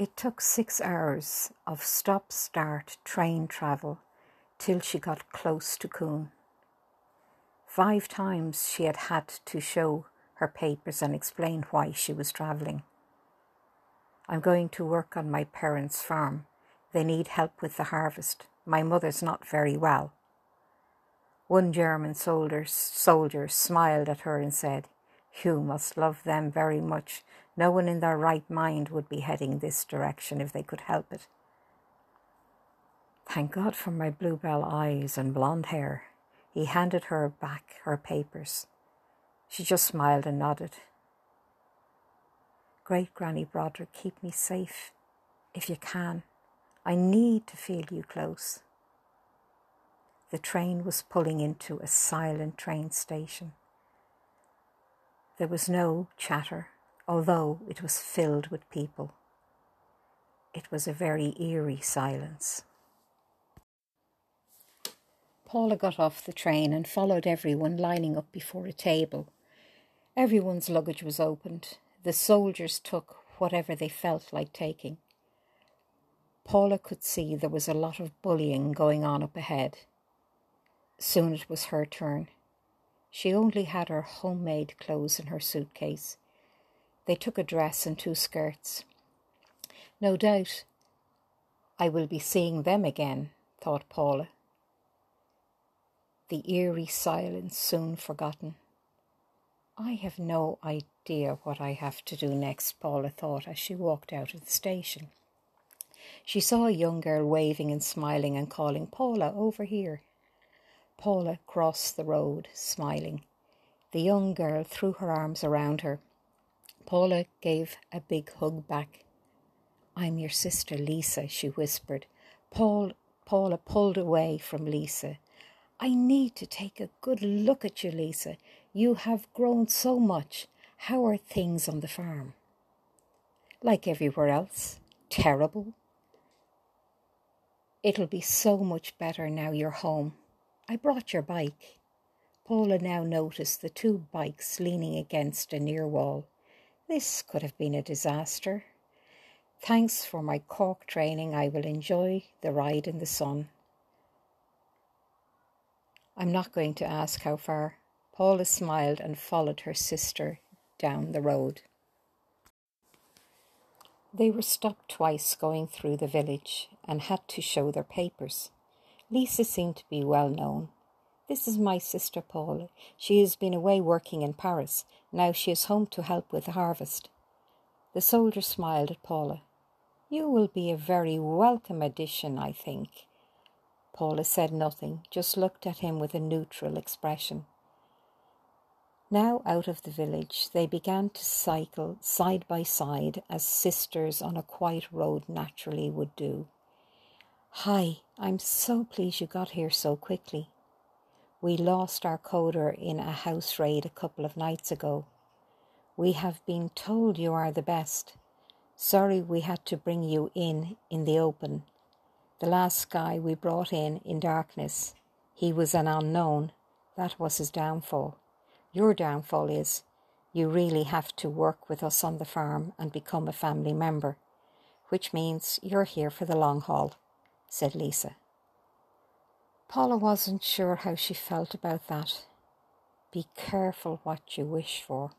It took six hours of stop start train travel till she got close to Caen. Five times she had had to show her papers and explain why she was travelling. I'm going to work on my parents' farm. They need help with the harvest. My mother's not very well. One German soldier, soldier smiled at her and said, You must love them very much. No one in their right mind would be heading this direction if they could help it. Thank God for my bluebell eyes and blonde hair. He handed her back her papers. She just smiled and nodded. Great Granny Broderick, keep me safe if you can. I need to feel you close. The train was pulling into a silent train station. There was no chatter, although it was filled with people. It was a very eerie silence. Paula got off the train and followed everyone lining up before a table. Everyone's luggage was opened. The soldiers took whatever they felt like taking. Paula could see there was a lot of bullying going on up ahead. Soon it was her turn. She only had her homemade clothes in her suitcase. They took a dress and two skirts. No doubt I will be seeing them again, thought Paula. The eerie silence soon forgotten. I have no idea what I have to do next, Paula thought as she walked out of the station. She saw a young girl waving and smiling and calling, Paula, over here. Paula crossed the road, smiling. The young girl threw her arms around her. Paula gave a big hug back. I'm your sister Lisa, she whispered. Paul, Paula pulled away from Lisa. I need to take a good look at you, Lisa. You have grown so much. How are things on the farm? Like everywhere else. Terrible. It'll be so much better now you're home. I brought your bike. Paula now noticed the two bikes leaning against a near wall. This could have been a disaster. Thanks for my cork training. I will enjoy the ride in the sun. I'm not going to ask how far. Paula smiled and followed her sister down the road. They were stopped twice going through the village and had to show their papers. Lisa seemed to be well known. This is my sister Paula. She has been away working in Paris. Now she is home to help with the harvest. The soldier smiled at Paula. You will be a very welcome addition, I think. Paula said nothing, just looked at him with a neutral expression. Now out of the village, they began to cycle side by side as sisters on a quiet road naturally would do. Hi, I'm so pleased you got here so quickly. We lost our coder in a house raid a couple of nights ago. We have been told you are the best. Sorry we had to bring you in in the open. The last guy we brought in in darkness, he was an unknown. That was his downfall. Your downfall is you really have to work with us on the farm and become a family member, which means you're here for the long haul said Lisa. Paula wasn't sure how she felt about that. Be careful what you wish for.